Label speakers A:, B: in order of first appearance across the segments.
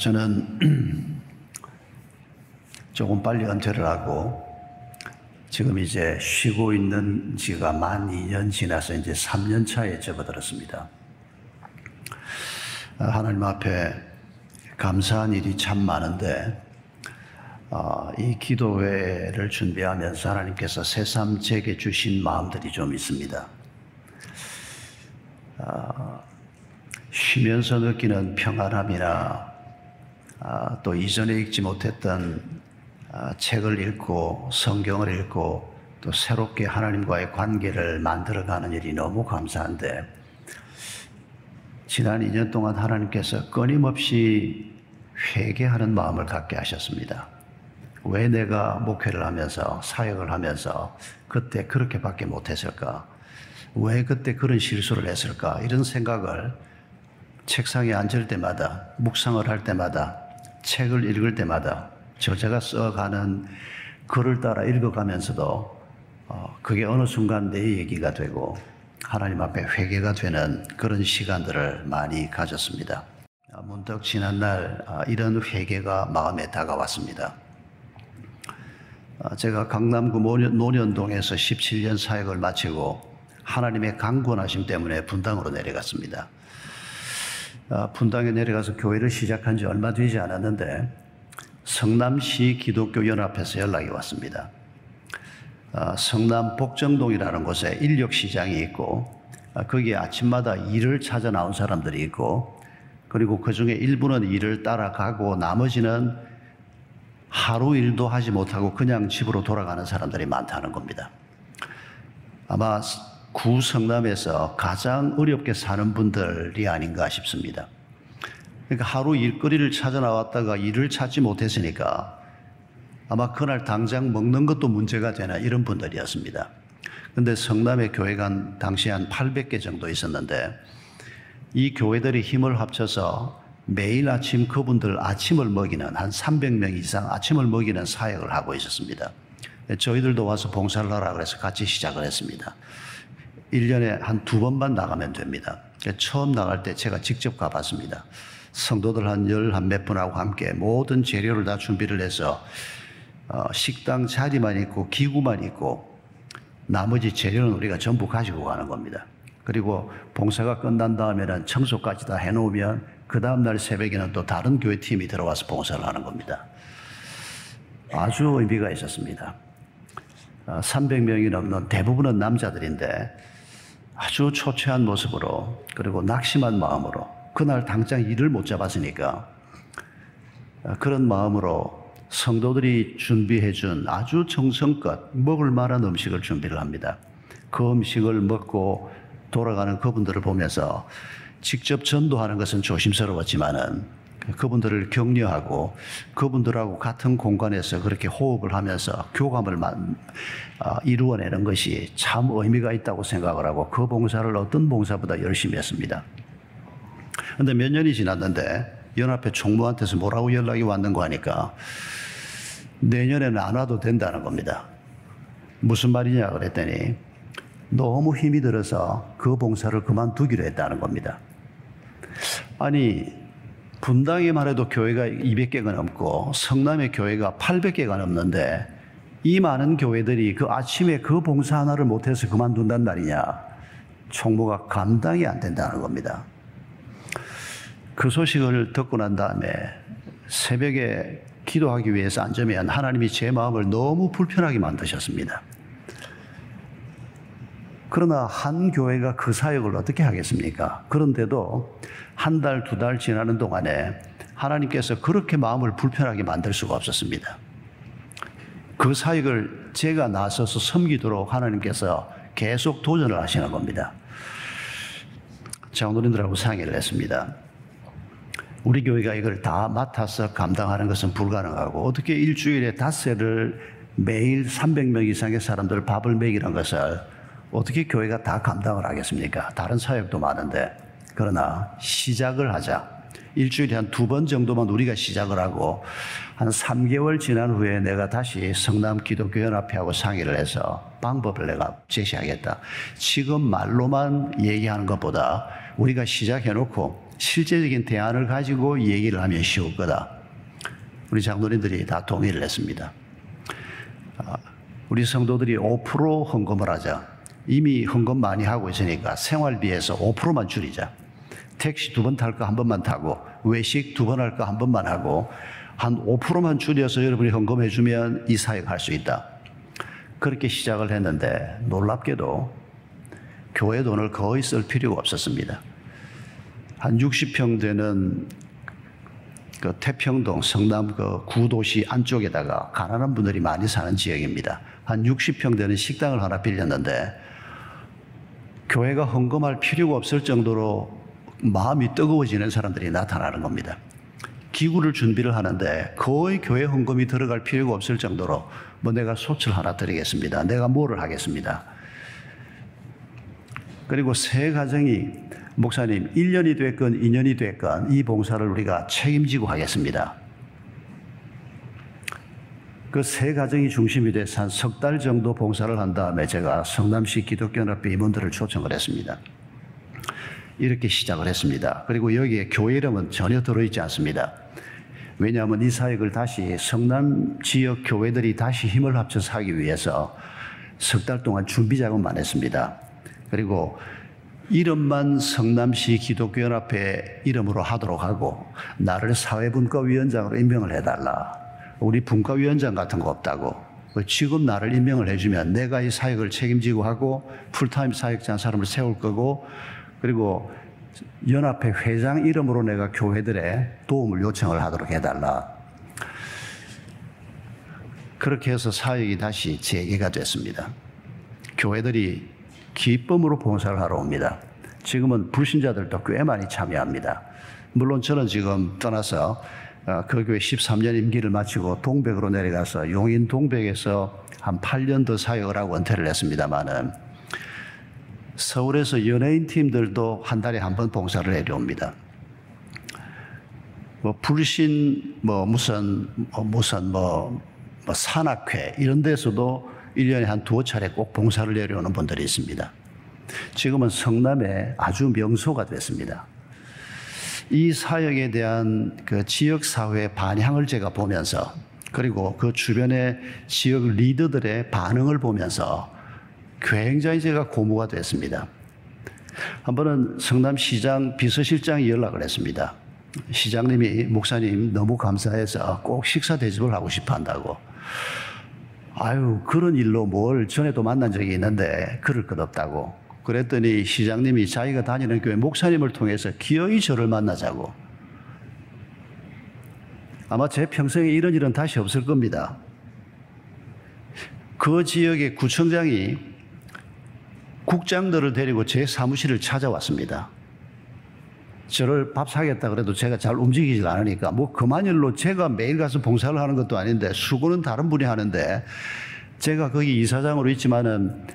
A: 저는 조금 빨리 은퇴를 하고 지금 이제 쉬고 있는 지가 만 2년 지나서 이제 3년 차에 접어들었습니다. 아, 하나님 앞에 감사한 일이 참 많은데 어, 이 기도회를 준비하면서 하나님께서 새삼 제게 주신 마음들이 좀 있습니다. 어, 쉬면서 느끼는 평안함이나 아, 또 이전에 읽지 못했던 아, 책을 읽고 성경을 읽고 또 새롭게 하나님과의 관계를 만들어가는 일이 너무 감사한데 지난 2년 동안 하나님께서 끊임없이 회개하는 마음을 갖게 하셨습니다. 왜 내가 목회를 하면서 사역을 하면서 그때 그렇게밖에 못했을까? 왜 그때 그런 실수를 했을까? 이런 생각을 책상에 앉을 때마다, 묵상을 할 때마다, 책을 읽을 때마다 저자가 써가는 글을 따라 읽어가면서도 어, 그게 어느 순간 내 얘기가 되고 하나님 앞에 회개가 되는 그런 시간들을 많이 가졌습니다. 아, 문득 지난날 아, 이런 회개가 마음에 다가왔습니다. 아, 제가 강남구 노년동에서 17년 사역을 마치고 하나님의 강권하심 때문에 분당으로 내려갔습니다. 분당에 내려가서 교회를 시작한 지 얼마 되지 않았는데 성남시 기독교 연합회에서 연락이 왔습니다. 성남 복정동이라는 곳에 인력 시장이 있고 거기에 아침마다 일을 찾아 나온 사람들이 있고 그리고 그 중에 일부는 일을 따라가고 나머지는 하루 일도 하지 못하고 그냥 집으로 돌아가는 사람들이 많다는 겁니다. 아마 구 성남에서 가장 어렵게 사는 분들이 아닌가 싶습니다. 그러니까 하루 일거리를 찾아 나왔다가 일을 찾지 못했으니까 아마 그날 당장 먹는 것도 문제가 되나 이런 분들이었습니다. 근데 성남에 교회가 당시 한 800개 정도 있었는데 이 교회들이 힘을 합쳐서 매일 아침 그분들 아침을 먹이는 한 300명 이상 아침을 먹이는 사역을 하고 있었습니다. 저희들도 와서 봉사를 하라 그래서 같이 시작을 했습니다. 1년에 한 두 번만 나가면 됩니다. 처음 나갈 때 제가 직접 가봤습니다. 성도들 한 열 한 몇 분하고 함께 모든 재료를 다 준비를 해서 어, 식당 자리만 있고 기구만 있고 나머지 재료는 우리가 전부 가지고 가는 겁니다. 그리고 봉사가 끝난 다음에는 청소까지 다 해놓으면 그 다음날 새벽에는 또 다른 교회 팀이 들어와서 봉사를 하는 겁니다. 아주 의미가 있었습니다. 300명이 어, 넘는 대부분은 남자들인데 아주 초췌한 모습으로 그리고 낙심한 마음으로 그날 당장 일을 못 잡았으니까 어, 그런 마음으로 성도들이 준비해 준 아주 정성껏 먹을 만한 음식을 준비를 합니다. 그 음식을 먹고 돌아가는 그분들을 보면서 직접 전도하는 것은 조심스러웠지만은 그분들을 격려하고 그분들하고 같은 공간에서 그렇게 호흡을 하면서 교감을 아, 이루어내는 것이 참 의미가 있다고 생각을 하고 그 봉사를 어떤 봉사보다 열심히 했습니다. 근데 몇 년이 지났는데 연합회 총무한테서 뭐라고 연락이 왔는 거 하니까 내년에는 안 와도 된다는 겁니다. 무슨 말이냐 그랬더니 너무 힘이 들어서 그 봉사를 그만두기로 했다는 겁니다. 아니, 분당에만 해도 교회가 200개가 넘고 성남의 교회가 800개가 넘는데 이 많은 교회들이 그 아침에 그 봉사 하나를 못해서 그만둔단 말이냐. 총무가 감당이 안 된다는 겁니다. 그 소식을 듣고 난 다음에 새벽에 기도하기 위해서 앉으면 하나님이 제 마음을 너무 불편하게 만드셨습니다. 그러나 한 교회가 그 사역을 어떻게 하겠습니까? 그런데도 한 달, 두 달 지나는 동안에 하나님께서 그렇게 마음을 불편하게 만들 수가 없었습니다. 그 사역을 제가 나서서 섬기도록 하나님께서 계속 도전을 하시는 겁니다. 장로님들하고 상의를 했습니다. 우리 교회가 이걸 다 맡아서 감당하는 것은 불가능하고 어떻게 일주일에 닷새를 매일 300명 이상의 사람들 밥을 먹이는 것을 어떻게 교회가 다 감당을 하겠습니까? 다른 사역도 많은데. 그러나 시작을 하자. 일주일에 한 두 번 정도만 우리가 시작을 하고 한 3개월 지난 후에 내가 다시 성남 기독교 연합회하고 상의를 해서 방법을 내가 제시하겠다. 지금 말로만 얘기하는 것보다 우리가 시작해 놓고 실제적인 대안을 가지고 얘기를 하면 쉬울 거다. 우리 장로님들이 다 동의를 했습니다. 아, 우리 성도들이 5% 헌금을 하자. 이미 헌금 많이 하고 있으니까 생활비에서 5%만 줄이자. 택시 두 번 탈 거 한 번만 타고 외식 두 번 할 거 한 번만 하고 한 5%만 줄여서 여러분이 헌금해 주면 이 사역 할수 있다. 그렇게 시작을 했는데 놀랍게도 교회 돈을 거의 쓸 필요가 없었습니다. 한 60평 되는 그 태평동 성남 그 구도시 안쪽에다가 가난한 분들이 많이 사는 지역입니다. 한 60평 되는 식당을 하나 빌렸는데 교회가 헌금할 필요가 없을 정도로 마음이 뜨거워지는 사람들이 나타나는 겁니다. 기구를 준비를 하는데 거의 교회 헌금이 들어갈 필요가 없을 정도로 뭐 내가 소출 하나 드리겠습니다. 내가 뭐를 하겠습니다. 그리고 세 가정이 목사님 1년이 됐건 2년이 됐건 이 봉사를 우리가 책임지고 하겠습니다. 그세 가정이 중심이 돼서 한 석 달 정도 봉사를 한 다음에 제가 성남시 기독교연합회 임원들을 초청을 했습니다. 이렇게 시작을 했습니다. 그리고 여기에 교회 이름은 전혀 들어있지 않습니다. 왜냐하면 이 사역을 다시 성남 지역 교회들이 다시 힘을 합쳐서 하기 위해서 석 달 동안 준비 작업만 했습니다. 그리고 이름만 성남시 기독교연합회 이름으로 하도록 하고 나를 사회분과위원장으로 임명을 해달라. 우리 분과위원장 같은 거 없다고. 지금 나를 임명을 해주면 내가 이 사역을 책임지고 하고 풀타임 사역자 한 사람을 세울 거고 그리고 연합회 회장 이름으로 내가 교회들의 도움을 요청을 하도록 해달라. 그렇게 해서 사역이 다시 재개가 됐습니다. 교회들이 기쁨으로 봉사를 하러 옵니다. 지금은 불신자들도 꽤 많이 참여합니다. 물론 저는 지금 떠나서 어, 그 교회 13년 임기를 마치고 동백으로 내려가서 용인 동백에서 한 8년 더 사역을 하고 은퇴를 했습니다만은 서울에서 연예인 팀들도 한 달에 한 번 봉사를 내려옵니다. 뭐 불신 뭐 무슨 뭐 무슨 뭐, 뭐 산악회 이런 데서도 1년에 한 두어 차례 꼭 봉사를 내려오는 분들이 있습니다. 지금은 성남에 아주 명소가 됐습니다. 이 사역에 대한 그 지역 사회의 반향을 제가 보면서 그리고 그 주변의 지역 리더들의 반응을 보면서 굉장히 제가 고무가 됐습니다. 한 번은 성남시장 비서실장이 연락을 했습니다. 시장님이 목사님 너무 감사해서 꼭 식사 대접을 하고 싶어 한다고. 아유, 그런 일로 뭘 전에도 만난 적이 있는데 그럴 것 없다고. 그랬더니 시장님이 자기가 다니는 교회 목사님을 통해서 기어이 저를 만나자고. 아마 제 평생에 이런 일은 다시 없을 겁니다. 그 지역의 구청장이 국장들을 데리고 제 사무실을 찾아왔습니다. 저를 밥 사겠다 그래도 제가 잘 움직이질 않으니까 뭐 그만 일로 제가 매일 가서 봉사를 하는 것도 아닌데 수고는 다른 분이 하는데 제가 거기 이사장으로 있지만은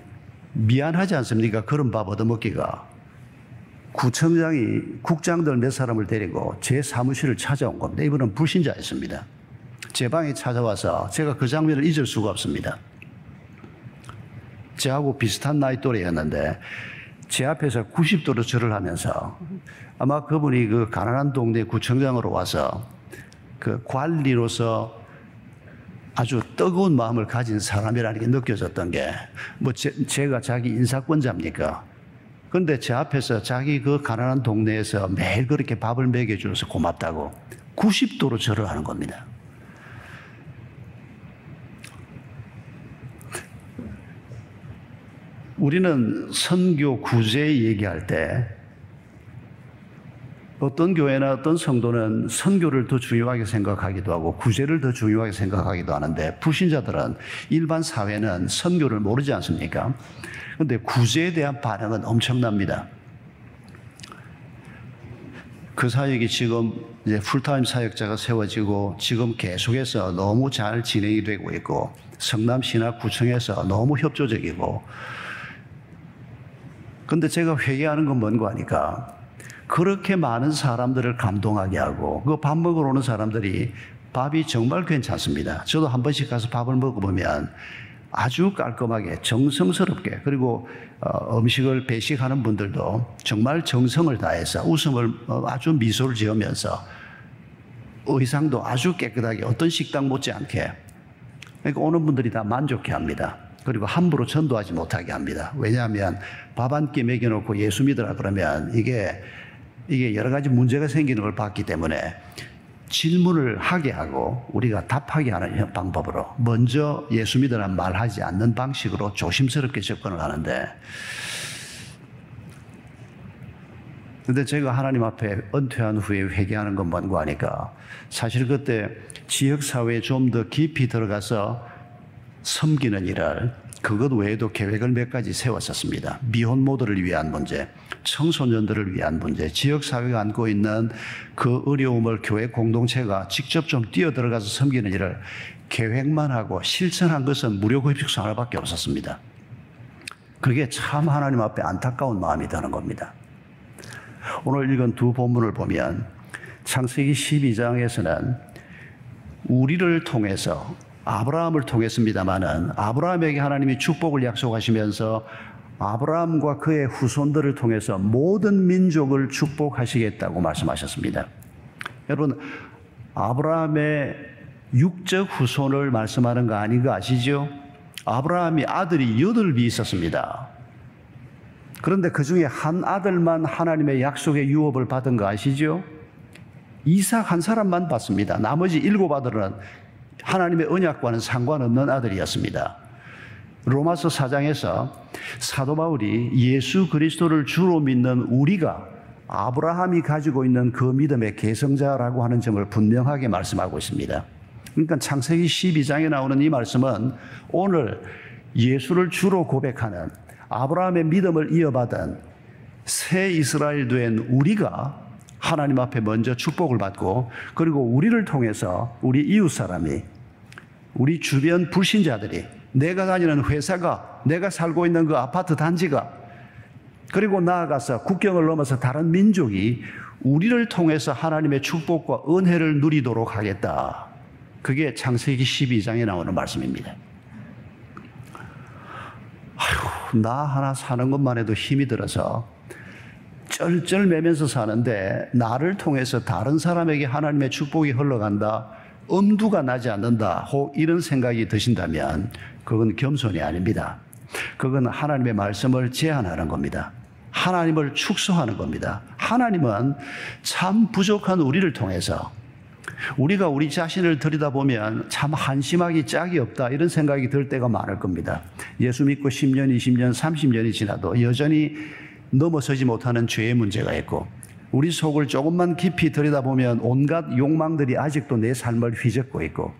A: 미안하지 않습니까? 그런 밥 얻어먹기가. 구청장이 국장들 몇 사람을 데리고 제 사무실을 찾아온 겁니다. 이분은 불신자였습니다. 제 방에 찾아와서 제가 그 장면을 잊을 수가 없습니다. 저하고 비슷한 나이 또래였는데 제 앞에서 90도로 절을 하면서 아마 그분이 그 가난한 동네 구청장으로 와서 그 관리로서 아주 뜨거운 마음을 가진 사람이라는 게 느껴졌던 게 뭐 제가 자기 인사권자입니까? 근데 제 앞에서 자기 그 가난한 동네에서 매일 그렇게 밥을 먹여주어서 고맙다고 90도로 절을 하는 겁니다. 우리는 선교 구제 얘기할 때 어떤 교회나 어떤 성도는 선교를 더 중요하게 생각하기도 하고 구제를 더 중요하게 생각하기도 하는데 불신자들은 일반 사회는 선교를 모르지 않습니까? 그런데 구제에 대한 반응은 엄청납니다. 그 사역이 지금 이제 풀타임 사역자가 세워지고 지금 계속해서 너무 잘 진행이 되고 있고 성남시나 구청에서 너무 협조적이고 근데 제가 회개하는 건 뭔가 하니까 그렇게 많은 사람들을 감동하게 하고 그 밥 먹으러 오는 사람들이 밥이 정말 괜찮습니다. 저도 한 번씩 가서 밥을 먹어보면 아주 깔끔하게 정성스럽게 그리고 어, 음식을 배식하는 분들도 정말 정성을 다해서 웃음을 어, 아주 미소를 지으면서 의상도 아주 깨끗하게 어떤 식당 못지않게 그러니까 오는 분들이 다 만족해 합니다. 그리고 함부로 전도하지 못하게 합니다. 왜냐하면 밥 한 끼 먹여놓고 예수 믿으라 그러면 이게 이게 여러 가지 문제가 생기는 걸 봤기 때문에 질문을 하게 하고 우리가 답하게 하는 방법으로 먼저 예수 믿으란 말하지 않는 방식으로 조심스럽게 접근을 하는데 근데 제가 하나님 앞에 은퇴한 후에 회개하는 건 뭔가 하니까 사실 그때 지역사회에 좀 더 깊이 들어가서 섬기는 일을 그것 외에도 계획을 몇 가지 세웠었습니다. 미혼모들을 위한 문제, 청소년들을 위한 문제, 지역사회가 안고 있는 그 어려움을 교회 공동체가 직접 좀 뛰어들어가서 섬기는 일을 계획만 하고 실천한 것은 무료급식소 하나밖에 없었습니다. 그게 참 하나님 앞에 안타까운 마음이 드는 겁니다. 오늘 읽은 두 본문을 보면 창세기 12장에서는 우리를 통해서 아브라함을 통했습니다마는 아브라함에게 하나님이 축복을 약속하시면서 아브라함과 그의 후손들을 통해서 모든 민족을 축복하시겠다고 말씀하셨습니다. 여러분, 아브라함의 육적 후손을 말씀하는 거 아닌 거 아시죠? 아브라함이 아들이 여덟이 있었습니다. 그런데 그 중에 한 아들만 하나님의 약속의 유업을 받은 거 아시죠? 이삭 한 사람만 받습니다. 나머지 일곱 아들은 하나님의 언약과는 상관없는 아들이었습니다. 로마서 4장에서 사도 바울이 예수 그리스도를 주로 믿는 우리가 아브라함이 가지고 있는 그 믿음의 계성자라고 하는 점을 분명하게 말씀하고 있습니다. 그러니까 창세기 12장에 나오는 이 말씀은 오늘 예수를 주로 고백하는 아브라함의 믿음을 이어받은 새 이스라엘 된 우리가 하나님 앞에 먼저 축복을 받고 그리고 우리를 통해서 우리 이웃 사람이 우리 주변 불신자들이 내가 다니는 회사가 내가 살고 있는 그 아파트 단지가 그리고 나아가서 국경을 넘어서 다른 민족이 우리를 통해서 하나님의 축복과 은혜를 누리도록 하겠다. 그게 창세기 12장에 나오는 말씀입니다. 아휴, 나 하나 사는 것만 해도 힘이 들어서 쩔쩔매면서 사는데 나를 통해서 다른 사람에게 하나님의 축복이 흘러간다. 엄두가 나지 않는다. 혹 이런 생각이 드신다면 그건 겸손이 아닙니다. 그건 하나님의 말씀을 제한하는 겁니다. 하나님을 축소하는 겁니다. 하나님은 참 부족한 우리를 통해서 우리가 우리 자신을 들여다보면 참 한심하기 짝이 없다 이런 생각이 들 때가 많을 겁니다. 예수 믿고 10년, 20년, 30년이 지나도 여전히 넘어서지 못하는 죄의 문제가 있고 우리 속을 조금만 깊이 들여다보면 온갖 욕망들이 아직도 내 삶을 휘젓고 있고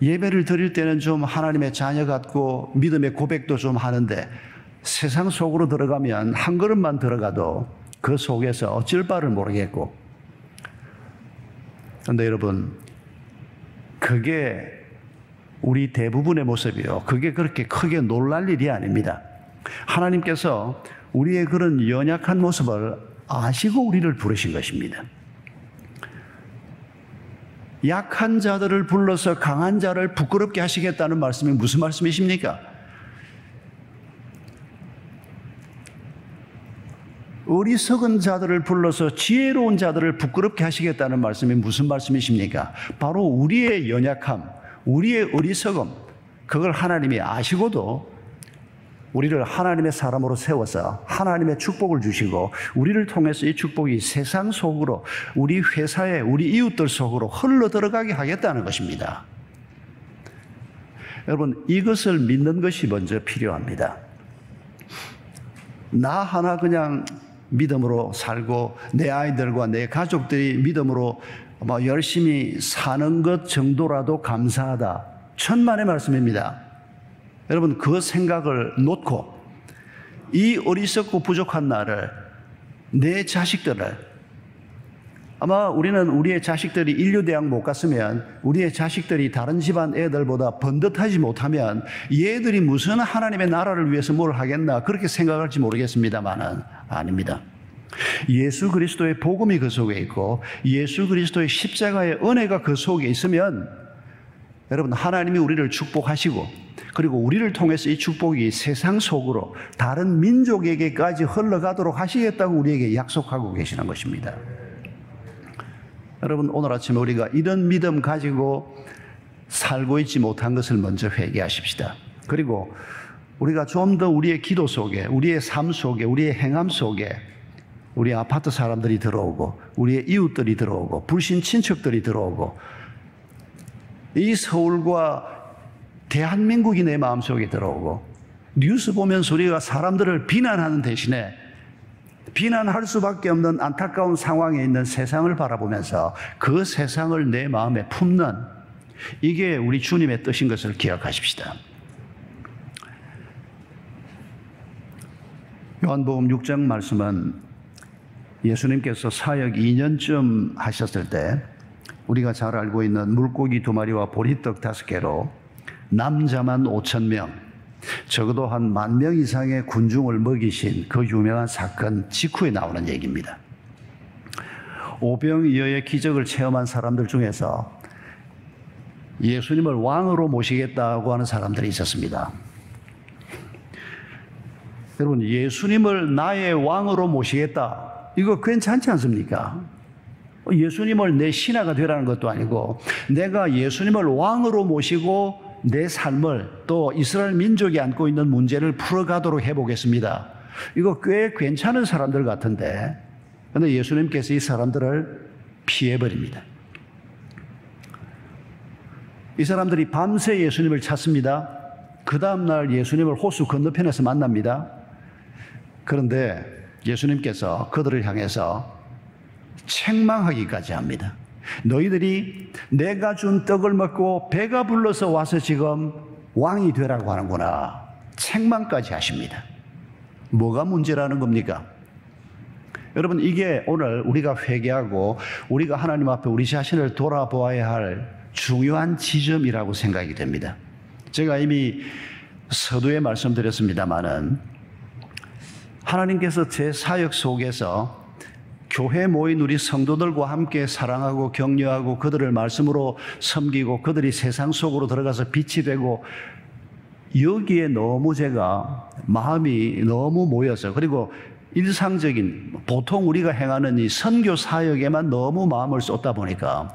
A: 예배를 드릴 때는 좀 하나님의 자녀 같고 믿음의 고백도 좀 하는데 세상 속으로 들어가면 한 걸음만 들어가도 그 속에서 어쩔 바를 모르겠고 그런데 여러분 그게 우리 대부분의 모습이요. 그게 그렇게 크게 놀랄 일이 아닙니다. 하나님께서 우리의 그런 연약한 모습을 아시고 우리를 부르신 것입니다. 약한 자들을 불러서 강한 자를 부끄럽게 하시겠다는 말씀이 무슨 말씀이십니까? 어리석은 자들을 불러서 지혜로운 자들을 부끄럽게 하시겠다는 말씀이 무슨 말씀이십니까? 바로 우리의 연약함, 우리의 어리석음, 그걸 하나님이 아시고도 우리를 하나님의 사람으로 세워서 하나님의 축복을 주시고 우리를 통해서 이 축복이 세상 속으로 우리 회사에 우리 이웃들 속으로 흘러 들어가게 하겠다는 것입니다. 여러분 이것을 믿는 것이 먼저 필요합니다. 나 하나 그냥 믿음으로 살고 내 아이들과 내 가족들이 믿음으로 뭐 열심히 사는 것 정도라도 감사하다. 천만의 말씀입니다. 여러분 그 생각을 놓고 이 어리석고 부족한 나를 내 자식들을 아마 우리는 우리의 자식들이 인류대학 못 갔으면 우리의 자식들이 다른 집안 애들보다 번듯하지 못하면 얘들이 무슨 하나님의 나라를 위해서 뭘 하겠나 그렇게 생각할지 모르겠습니다만은 아닙니다. 예수 그리스도의 복음이 그 속에 있고 예수 그리스도의 십자가의 은혜가 그 속에 있으면 여러분 하나님이 우리를 축복하시고 그리고 우리를 통해서 이 축복이 세상 속으로 다른 민족에게까지 흘러가도록 하시겠다고 우리에게 약속하고 계시는 것입니다. 여러분, 오늘 아침에 우리가 이런 믿음 가지고 살고 있지 못한 것을 먼저 회개하십시다. 그리고 우리가 좀 더 우리의 기도 속에, 우리의 삶 속에, 우리의 행함 속에 우리 아파트 사람들이 들어오고, 우리의 이웃들이 들어오고, 불신 친척들이 들어오고, 이 서울과 대한민국이 내 마음속에 들어오고, 뉴스 보면서 우리가 사람들을 비난하는 대신에 비난할 수밖에 없는 안타까운 상황에 있는 세상을 바라보면서 그 세상을 내 마음에 품는 이게 우리 주님의 뜻인 것을 기억하십시다. 요한복음 6장 말씀은 예수님께서 사역 2년쯤 하셨을 때 우리가 잘 알고 있는 물고기 두 마리와 보리떡 다섯 개로 남자만 5천 명, 적어도 한 만 명 이상의 군중을 먹이신 그 유명한 사건 직후에 나오는 얘기입니다. 오병이어의 기적을 체험한 사람들 중에서 예수님을 왕으로 모시겠다고 하는 사람들이 있었습니다. 여러분, 예수님을 나의 왕으로 모시겠다. 이거 괜찮지 않습니까? 예수님을 내 신하가 되라는 것도 아니고, 내가 예수님을 왕으로 모시고 내 삶을 또 이스라엘 민족이 안고 있는 문제를 풀어가도록 해보겠습니다. 이거 꽤 괜찮은 사람들 같은데, 근데 예수님께서 이 사람들을 피해버립니다. 이 사람들이 밤새 예수님을 찾습니다. 그 다음날 예수님을 호수 건너편에서 만납니다. 그런데 예수님께서 그들을 향해서 책망하기까지 합니다. 너희들이 내가 준 떡을 먹고 배가 불러서 와서 지금 왕이 되라고 하는구나. 책망까지 하십니다. 뭐가 문제라는 겁니까? 여러분, 이게 오늘 우리가 회개하고 우리가 하나님 앞에 우리 자신을 돌아보아야 할 중요한 지점이라고 생각이 됩니다. 제가 이미 서두에 말씀드렸습니다만은 하나님께서 제 사역 속에서 교회 모인 우리 성도들과 함께 사랑하고 격려하고 그들을 말씀으로 섬기고 그들이 세상 속으로 들어가서 빛이 되고 여기에 너무 제가 마음이 너무 모여서 그리고 일상적인 보통 우리가 행하는 이 선교 사역에만 너무 마음을 쏟다 보니까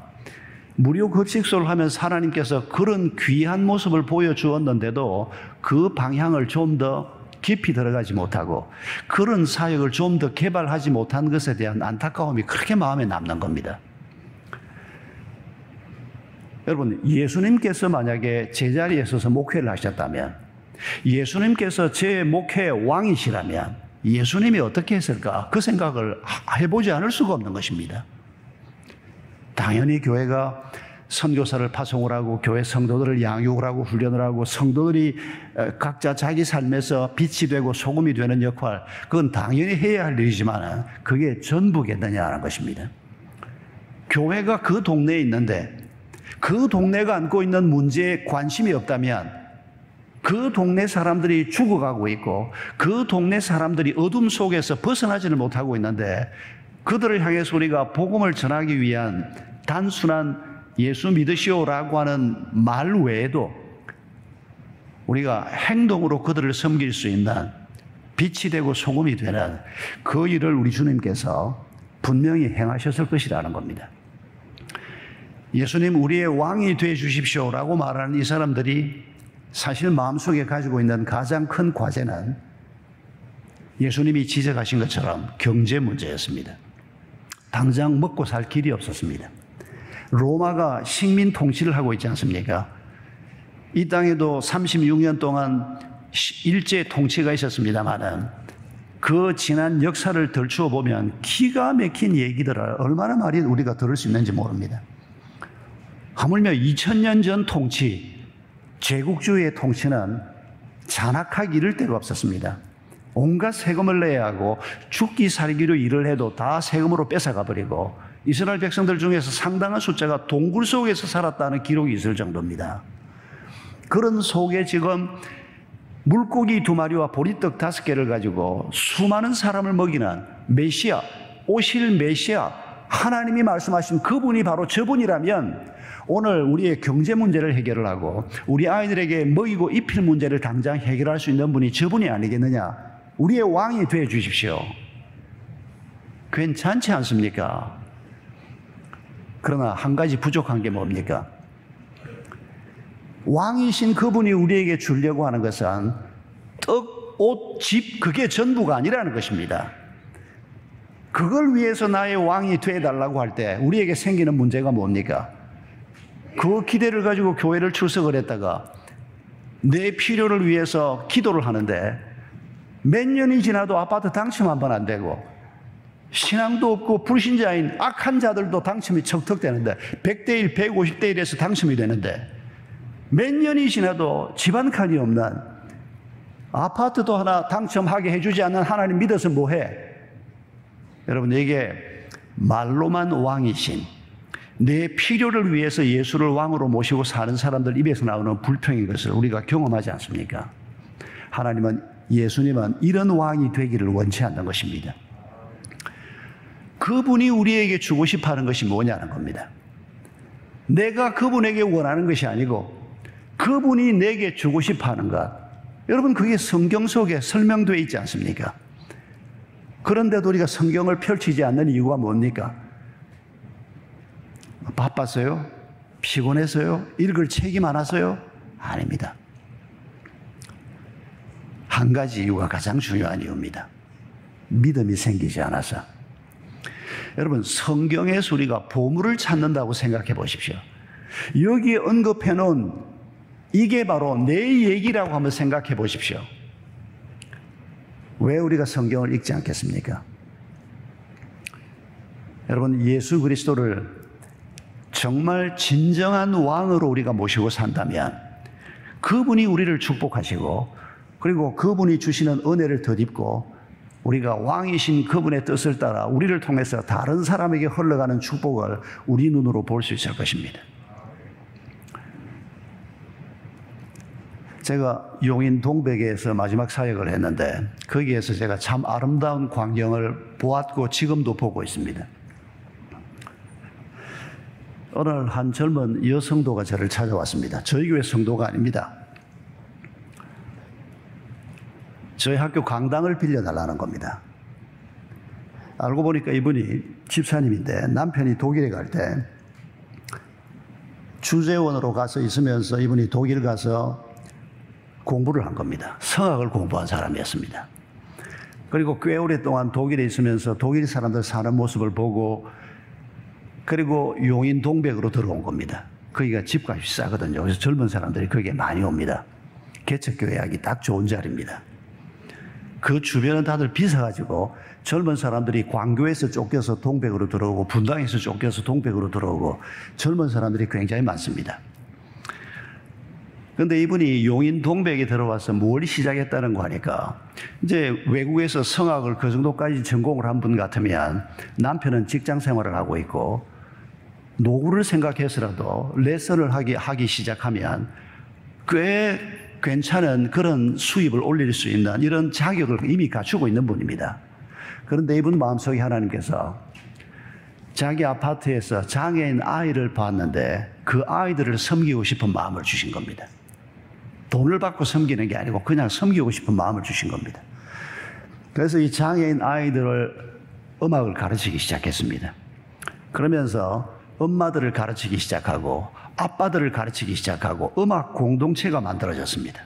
A: 무료 급식소를 하면서 하나님께서 그런 귀한 모습을 보여주었는데도 그 방향을 좀더 깊이 들어가지 못하고 그런 사역을 좀 더 개발하지 못한 것에 대한 안타까움이 그렇게 마음에 남는 겁니다. 여러분, 예수님께서 만약에 제자리에 서서 목회를 하셨다면, 예수님께서 제 목회 왕이시라면, 예수님이 어떻게 했을까? 그 생각을 해보지 않을 수가 없는 것입니다. 당연히 교회가 선교사를 파송을 하고 교회 성도들을 양육을 하고 훈련을 하고 성도들이 각자 자기 삶에서 빛이 되고 소금이 되는 역할 그건 당연히 해야 할 일이지만 그게 전부겠느냐는 것입니다. 교회가 그 동네에 있는데 그 동네가 안고 있는 문제에 관심이 없다면 그 동네 사람들이 죽어가고 있고 그 동네 사람들이 어둠 속에서 벗어나지를 못하고 있는데 그들을 향해서 우리가 복음을 전하기 위한 단순한 예수 믿으시오라고 하는 말 외에도 우리가 행동으로 그들을 섬길 수 있는 빛이 되고 소금이 되는 그 일을 우리 주님께서 분명히 행하셨을 것이라는 겁니다. 예수님 우리의 왕이 되어 주십시오라고 말하는 이 사람들이 사실 마음속에 가지고 있는 가장 큰 과제는 예수님이 지적하신 것처럼 경제 문제였습니다. 당장 먹고 살 길이 없었습니다. 로마가 식민 통치를 하고 있지 않습니까? 이 땅에도 36년 동안 일제 통치가 있었습니다만은 그 지난 역사를 덜추어 보면 기가 막힌 얘기들을 얼마나 많이 우리가 들을 수 있는지 모릅니다. 하물며 2000년 전 통치, 제국주의의 통치는 잔악하기 이를 데가 없었습니다. 온갖 세금을 내야 하고 죽기 살기로 일을 해도 다 세금으로 뺏어가 버리고 이스라엘 백성들 중에서 상당한 숫자가 동굴 속에서 살았다는 기록이 있을 정도입니다. 그런 속에 지금 물고기 두 마리와 보리떡 다섯 개를 가지고 수많은 사람을 먹이는 메시아, 오실 메시아, 하나님이 말씀하신 그분이 바로 저분이라면 오늘 우리의 경제 문제를 해결을 하고 우리 아이들에게 먹이고 입힐 문제를 당장 해결할 수 있는 분이 저분이 아니겠느냐? 우리의 왕이 되어 주십시오. 괜찮지 않습니까? 그러나 한 가지 부족한 게 뭡니까? 왕이신 그분이 우리에게 주려고 하는 것은 떡, 옷, 집, 그게 전부가 아니라는 것입니다. 그걸 위해서 나의 왕이 되어달라고 할 때 우리에게 생기는 문제가 뭡니까? 그 기대를 가지고 교회를 출석을 했다가 내 필요를 위해서 기도를 하는데 몇 년이 지나도 아파트 당첨 한 번 안 되고 신앙도 없고 불신자인 악한 자들도 당첨이 척턱되는데 100대 1, 150대 1에서 당첨이 되는데 몇 년이 지나도 집안 칸이 없는 아파트도 하나 당첨하게 해주지 않는 하나님 믿어서 뭐해? 여러분 이게 말로만 왕이신 내 필요를 위해서 예수를 왕으로 모시고 사는 사람들 입에서 나오는 불평인 것을 우리가 경험하지 않습니까? 하나님은 예수님은 이런 왕이 되기를 원치 않는 것입니다. 그분이 우리에게 주고 싶어 하는 것이 뭐냐는 겁니다. 내가 그분에게 원하는 것이 아니고 그분이 내게 주고 싶어 하는 것. 여러분, 그게 성경 속에 설명되어 있지 않습니까? 그런데도 우리가 성경을 펼치지 않는 이유가 뭡니까? 바빴어요? 피곤해서요? 읽을 책이 많아서요? 아닙니다. 한 가지 이유가 가장 중요한 이유입니다. 믿음이 생기지 않아서. 여러분, 성경에서 우리가 보물을 찾는다고 생각해 보십시오. 여기에 언급해 놓은 이게 바로 내 얘기라고 한번 생각해 보십시오. 왜 우리가 성경을 읽지 않겠습니까? 여러분, 예수 그리스도를 정말 진정한 왕으로 우리가 모시고 산다면 그분이 우리를 축복하시고 그리고 그분이 주시는 은혜를 덧입고 우리가 왕이신 그분의 뜻을 따라 우리를 통해서 다른 사람에게 흘러가는 축복을 우리 눈으로 볼 수 있을 것입니다. 제가 용인 동백에서 마지막 사역을 했는데 거기에서 제가 참 아름다운 광경을 보았고 지금도 보고 있습니다. 오늘 한 젊은 여성도가 저를 찾아왔습니다. 저희 교회 성도가 아닙니다. 저희 학교 강당을 빌려달라는 겁니다. 알고 보니까 이분이 집사님인데 남편이 독일에 갈 때 주재원으로 가서 있으면서 이분이 독일 가서 공부를 한 겁니다. 성악을 공부한 사람이었습니다. 그리고 꽤 오랫동안 독일에 있으면서 독일 사람들 사는 모습을 보고 그리고 용인 동백으로 들어온 겁니다. 거기가 집값이 싸거든요. 그래서 젊은 사람들이 거기에 많이 옵니다. 개척교회 하기 딱 좋은 자리입니다. 그 주변은 다들 비싸가지고 젊은 사람들이 광교에서 쫓겨서 동백으로 들어오고 분당에서 쫓겨서 동백으로 들어오고 젊은 사람들이 굉장히 많습니다. 근데 이분이 용인 동백에 들어와서 뭘 시작했다는 거 하니까 이제 외국에서 성악을 그 정도까지 전공을 한 분 같으면 남편은 직장 생활을 하고 있고 노후를 생각해서라도 레슨을 하기, 하기 시작하면 꽤 괜찮은 그런 수입을 올릴 수 있는 이런 자격을 이미 갖추고 있는 분입니다. 그런데 이분 마음속에 하나님께서 자기 아파트에서 장애인 아이를 봤는데 그 아이들을 섬기고 싶은 마음을 주신 겁니다. 돈을 받고 섬기는 게 아니고 그냥 섬기고 싶은 마음을 주신 겁니다. 그래서 이 장애인 아이들을 음악을 가르치기 시작했습니다. 그러면서 엄마들을 가르치기 시작하고 아빠들을 가르치기 시작하고 음악 공동체가 만들어졌습니다.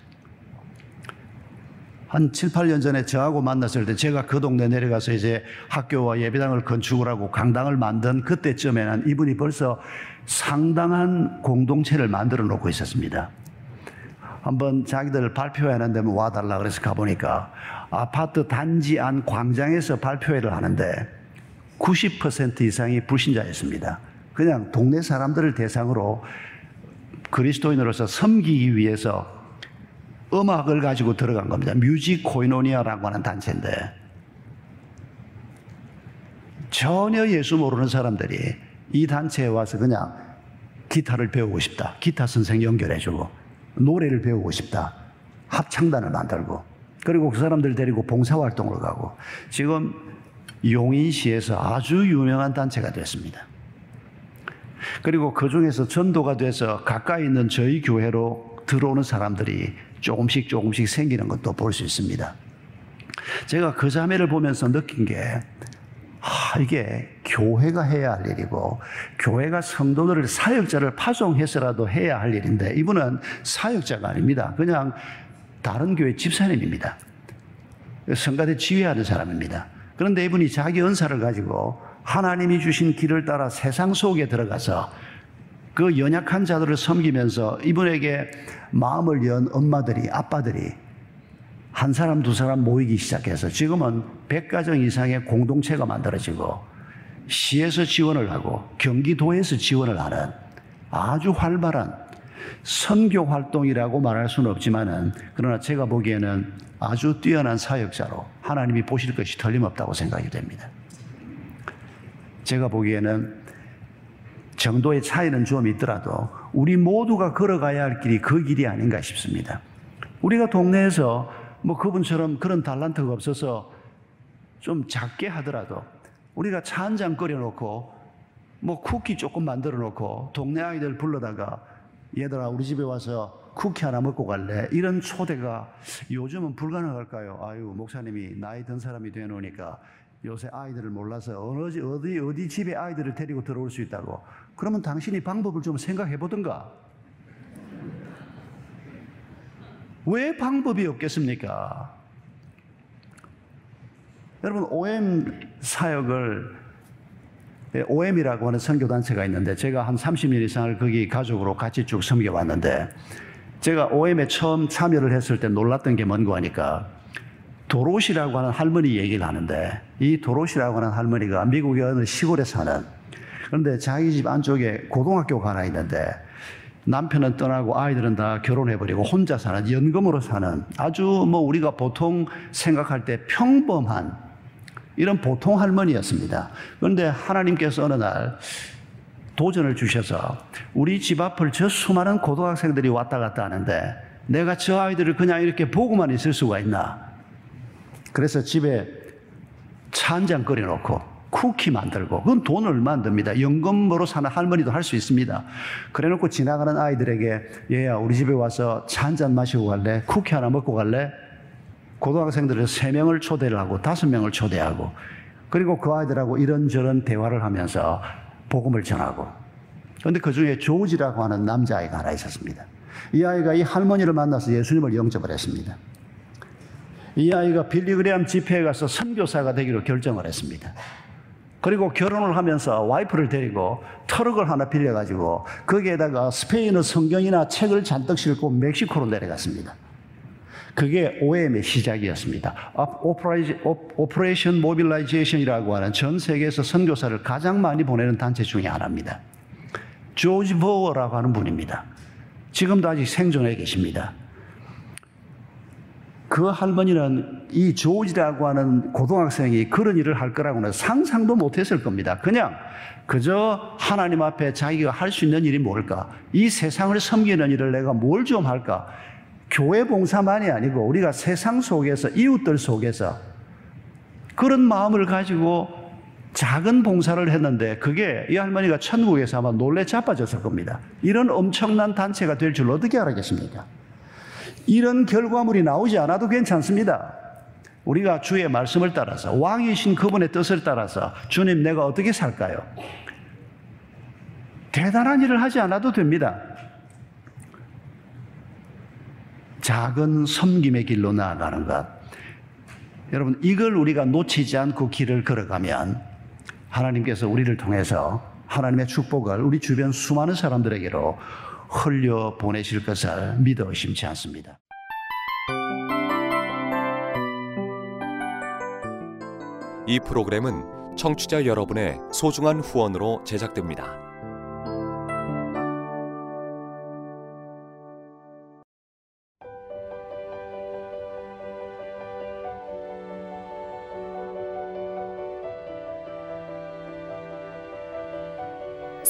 A: 한 7, 8년 전에 저하고 만났을 때 제가 그 동네 내려가서 이제 학교와 예배당을 건축을 하고 강당을 만든 그때쯤에는 이분이 벌써 상당한 공동체를 만들어 놓고 있었습니다. 한번 자기들 발표회하는 데면 와달라 그래서 가보니까 아파트 단지 안 광장에서 발표회를 하는데 90% 이상이 불신자였습니다. 그냥 동네 사람들을 대상으로 그리스도인으로서 섬기기 위해서 음악을 가지고 들어간 겁니다. 뮤직 코이노니아라고 하는 단체인데 전혀 예수 모르는 사람들이 이 단체에 와서 그냥 기타를 배우고 싶다. 기타 선생 연결해주고 노래를 배우고 싶다. 합창단을 만들고 그리고 그 사람들 데리고 봉사활동을 가고 지금 용인시에서 아주 유명한 단체가 됐습니다. 그리고 그 중에서 전도가 돼서 가까이 있는 저희 교회로 들어오는 사람들이 조금씩 조금씩 생기는 것도 볼 수 있습니다. 제가 그 자매를 보면서 느낀 게, 아, 이게 교회가 해야 할 일이고, 교회가 성도들을 사역자를 파송해서라도 해야 할 일인데, 이분은 사역자가 아닙니다. 그냥 다른 교회 집사님입니다. 성가대 지휘하는 사람입니다. 그런데 이분이 자기 은사를 가지고 하나님이 주신 길을 따라 세상 속에 들어가서 그 연약한 자들을 섬기면서 이분에게 마음을 연 엄마들이, 아빠들이 한 사람, 두 사람 모이기 시작해서 지금은 100가정 이상의 공동체가 만들어지고 시에서 지원을 하고 경기도에서 지원을 하는 아주 활발한 선교 활동이라고 말할 수는 없지만은 그러나 제가 보기에는 아주 뛰어난 사역자로 하나님이 보실 것이 틀림없다고 생각이 됩니다. 제가 보기에는 정도의 차이는 좀 있더라도 우리 모두가 걸어가야 할 길이 그 길이 아닌가 싶습니다. 우리가 동네에서 뭐 그분처럼 그런 달란트가 없어서 좀 작게 하더라도 우리가 차 한 잔 끓여놓고 뭐 쿠키 조금 만들어 놓고 동네 아이들 불러다가 얘들아 우리 집에 와서 쿠키 하나 먹고 갈래? 이런 초대가 요즘은 불가능할까요? 아유 목사님이 나이 든 사람이 되놓으니까 요새 아이들을 몰라서 어디 어디 어디 집에 아이들을 데리고 들어올 수 있다고 그러면 당신이 방법을 좀 생각해 보든가 왜 방법이 없겠습니까? 여러분 OM 사역을 OM이라고 하는 선교단체가 있는데 제가 한 30년 이상을 거기 가족으로 같이 쭉 섬겨왔는데 제가 OM에 처음 참여를 했을 때 놀랐던 게 뭔가 하니까 도로시라고 하는 할머니 얘기를 하는데 이 도로시라고 하는 할머니가 미국의 어느 시골에 사는 그런데 자기 집 안쪽에 고등학교가 하나 있는데 남편은 떠나고 아이들은 다 결혼해버리고 혼자 사는 연금으로 사는 아주 뭐 우리가 보통 생각할 때 평범한 이런 보통 할머니였습니다. 그런데 하나님께서 어느 날 도전을 주셔서 우리 집 앞을 저 수많은 고등학생들이 왔다 갔다 하는데 내가 저 아이들을 그냥 이렇게 보고만 있을 수가 있나? 그래서 집에 차 한 잔 끓여놓고 쿠키 만들고 그건 돈을 얼마 안 듭니다. 연금 으로 사는 할머니도 할 수 있습니다. 그래놓고 지나가는 아이들에게 얘야 우리 집에 와서 차 한 잔 마시고 갈래? 쿠키 하나 먹고 갈래? 고등학생들을 세 명을 초대를 하고 다섯 명을 초대하고 그리고 그 아이들하고 이런저런 대화를 하면서 복음을 전하고 그런데 그 중에 조지라고 하는 남자아이가 하나 있었습니다. 이 아이가 이 할머니를 만나서 예수님을 영접을 했습니다. 이 아이가 빌리그레암 집회에 가서 선교사가 되기로 결정을 했습니다. 그리고 결혼을 하면서 와이프를 데리고 트럭을 하나 빌려가지고 거기에다가 스페인어 성경이나 책을 잔뜩 싣고 멕시코로 내려갔습니다. 그게 OM의 시작이었습니다. Operation Mobilisation이라고 하는 전 세계에서 선교사를 가장 많이 보내는 단체 중에 하나입니다. 조지 버워라고 하는 분입니다. 지금도 아직 생존해 계십니다. 그 할머니는 이 조지라고 하는 고등학생이 그런 일을 할 거라고는 상상도 못 했을 겁니다. 그냥 그저 하나님 앞에 자기가 할 수 있는 일이 뭘까? 이 세상을 섬기는 일을 내가 뭘 좀 할까? 교회 봉사만이 아니고 우리가 세상 속에서 이웃들 속에서 그런 마음을 가지고 작은 봉사를 했는데 그게 이 할머니가 천국에서 아마 놀래 자빠졌을 겁니다. 이런 엄청난 단체가 될 줄 어떻게 알았겠습니까? 이런 결과물이 나오지 않아도 괜찮습니다. 우리가 주의 말씀을 따라서 왕이신 그분의 뜻을 따라서 주님 내가 어떻게 살까요? 대단한 일을 하지 않아도 됩니다. 작은 섬김의 길로 나아가는 것. 여러분, 이걸 우리가 놓치지 않고 길을 걸어가면 하나님께서 우리를 통해서 하나님의 축복을 우리 주변 수많은 사람들에게로 흘려 보내실 것을 믿어 의심치 않습니다.
B: 이 프로그램은 청취자 여러분의 소중한 후원으로 제작됩니다.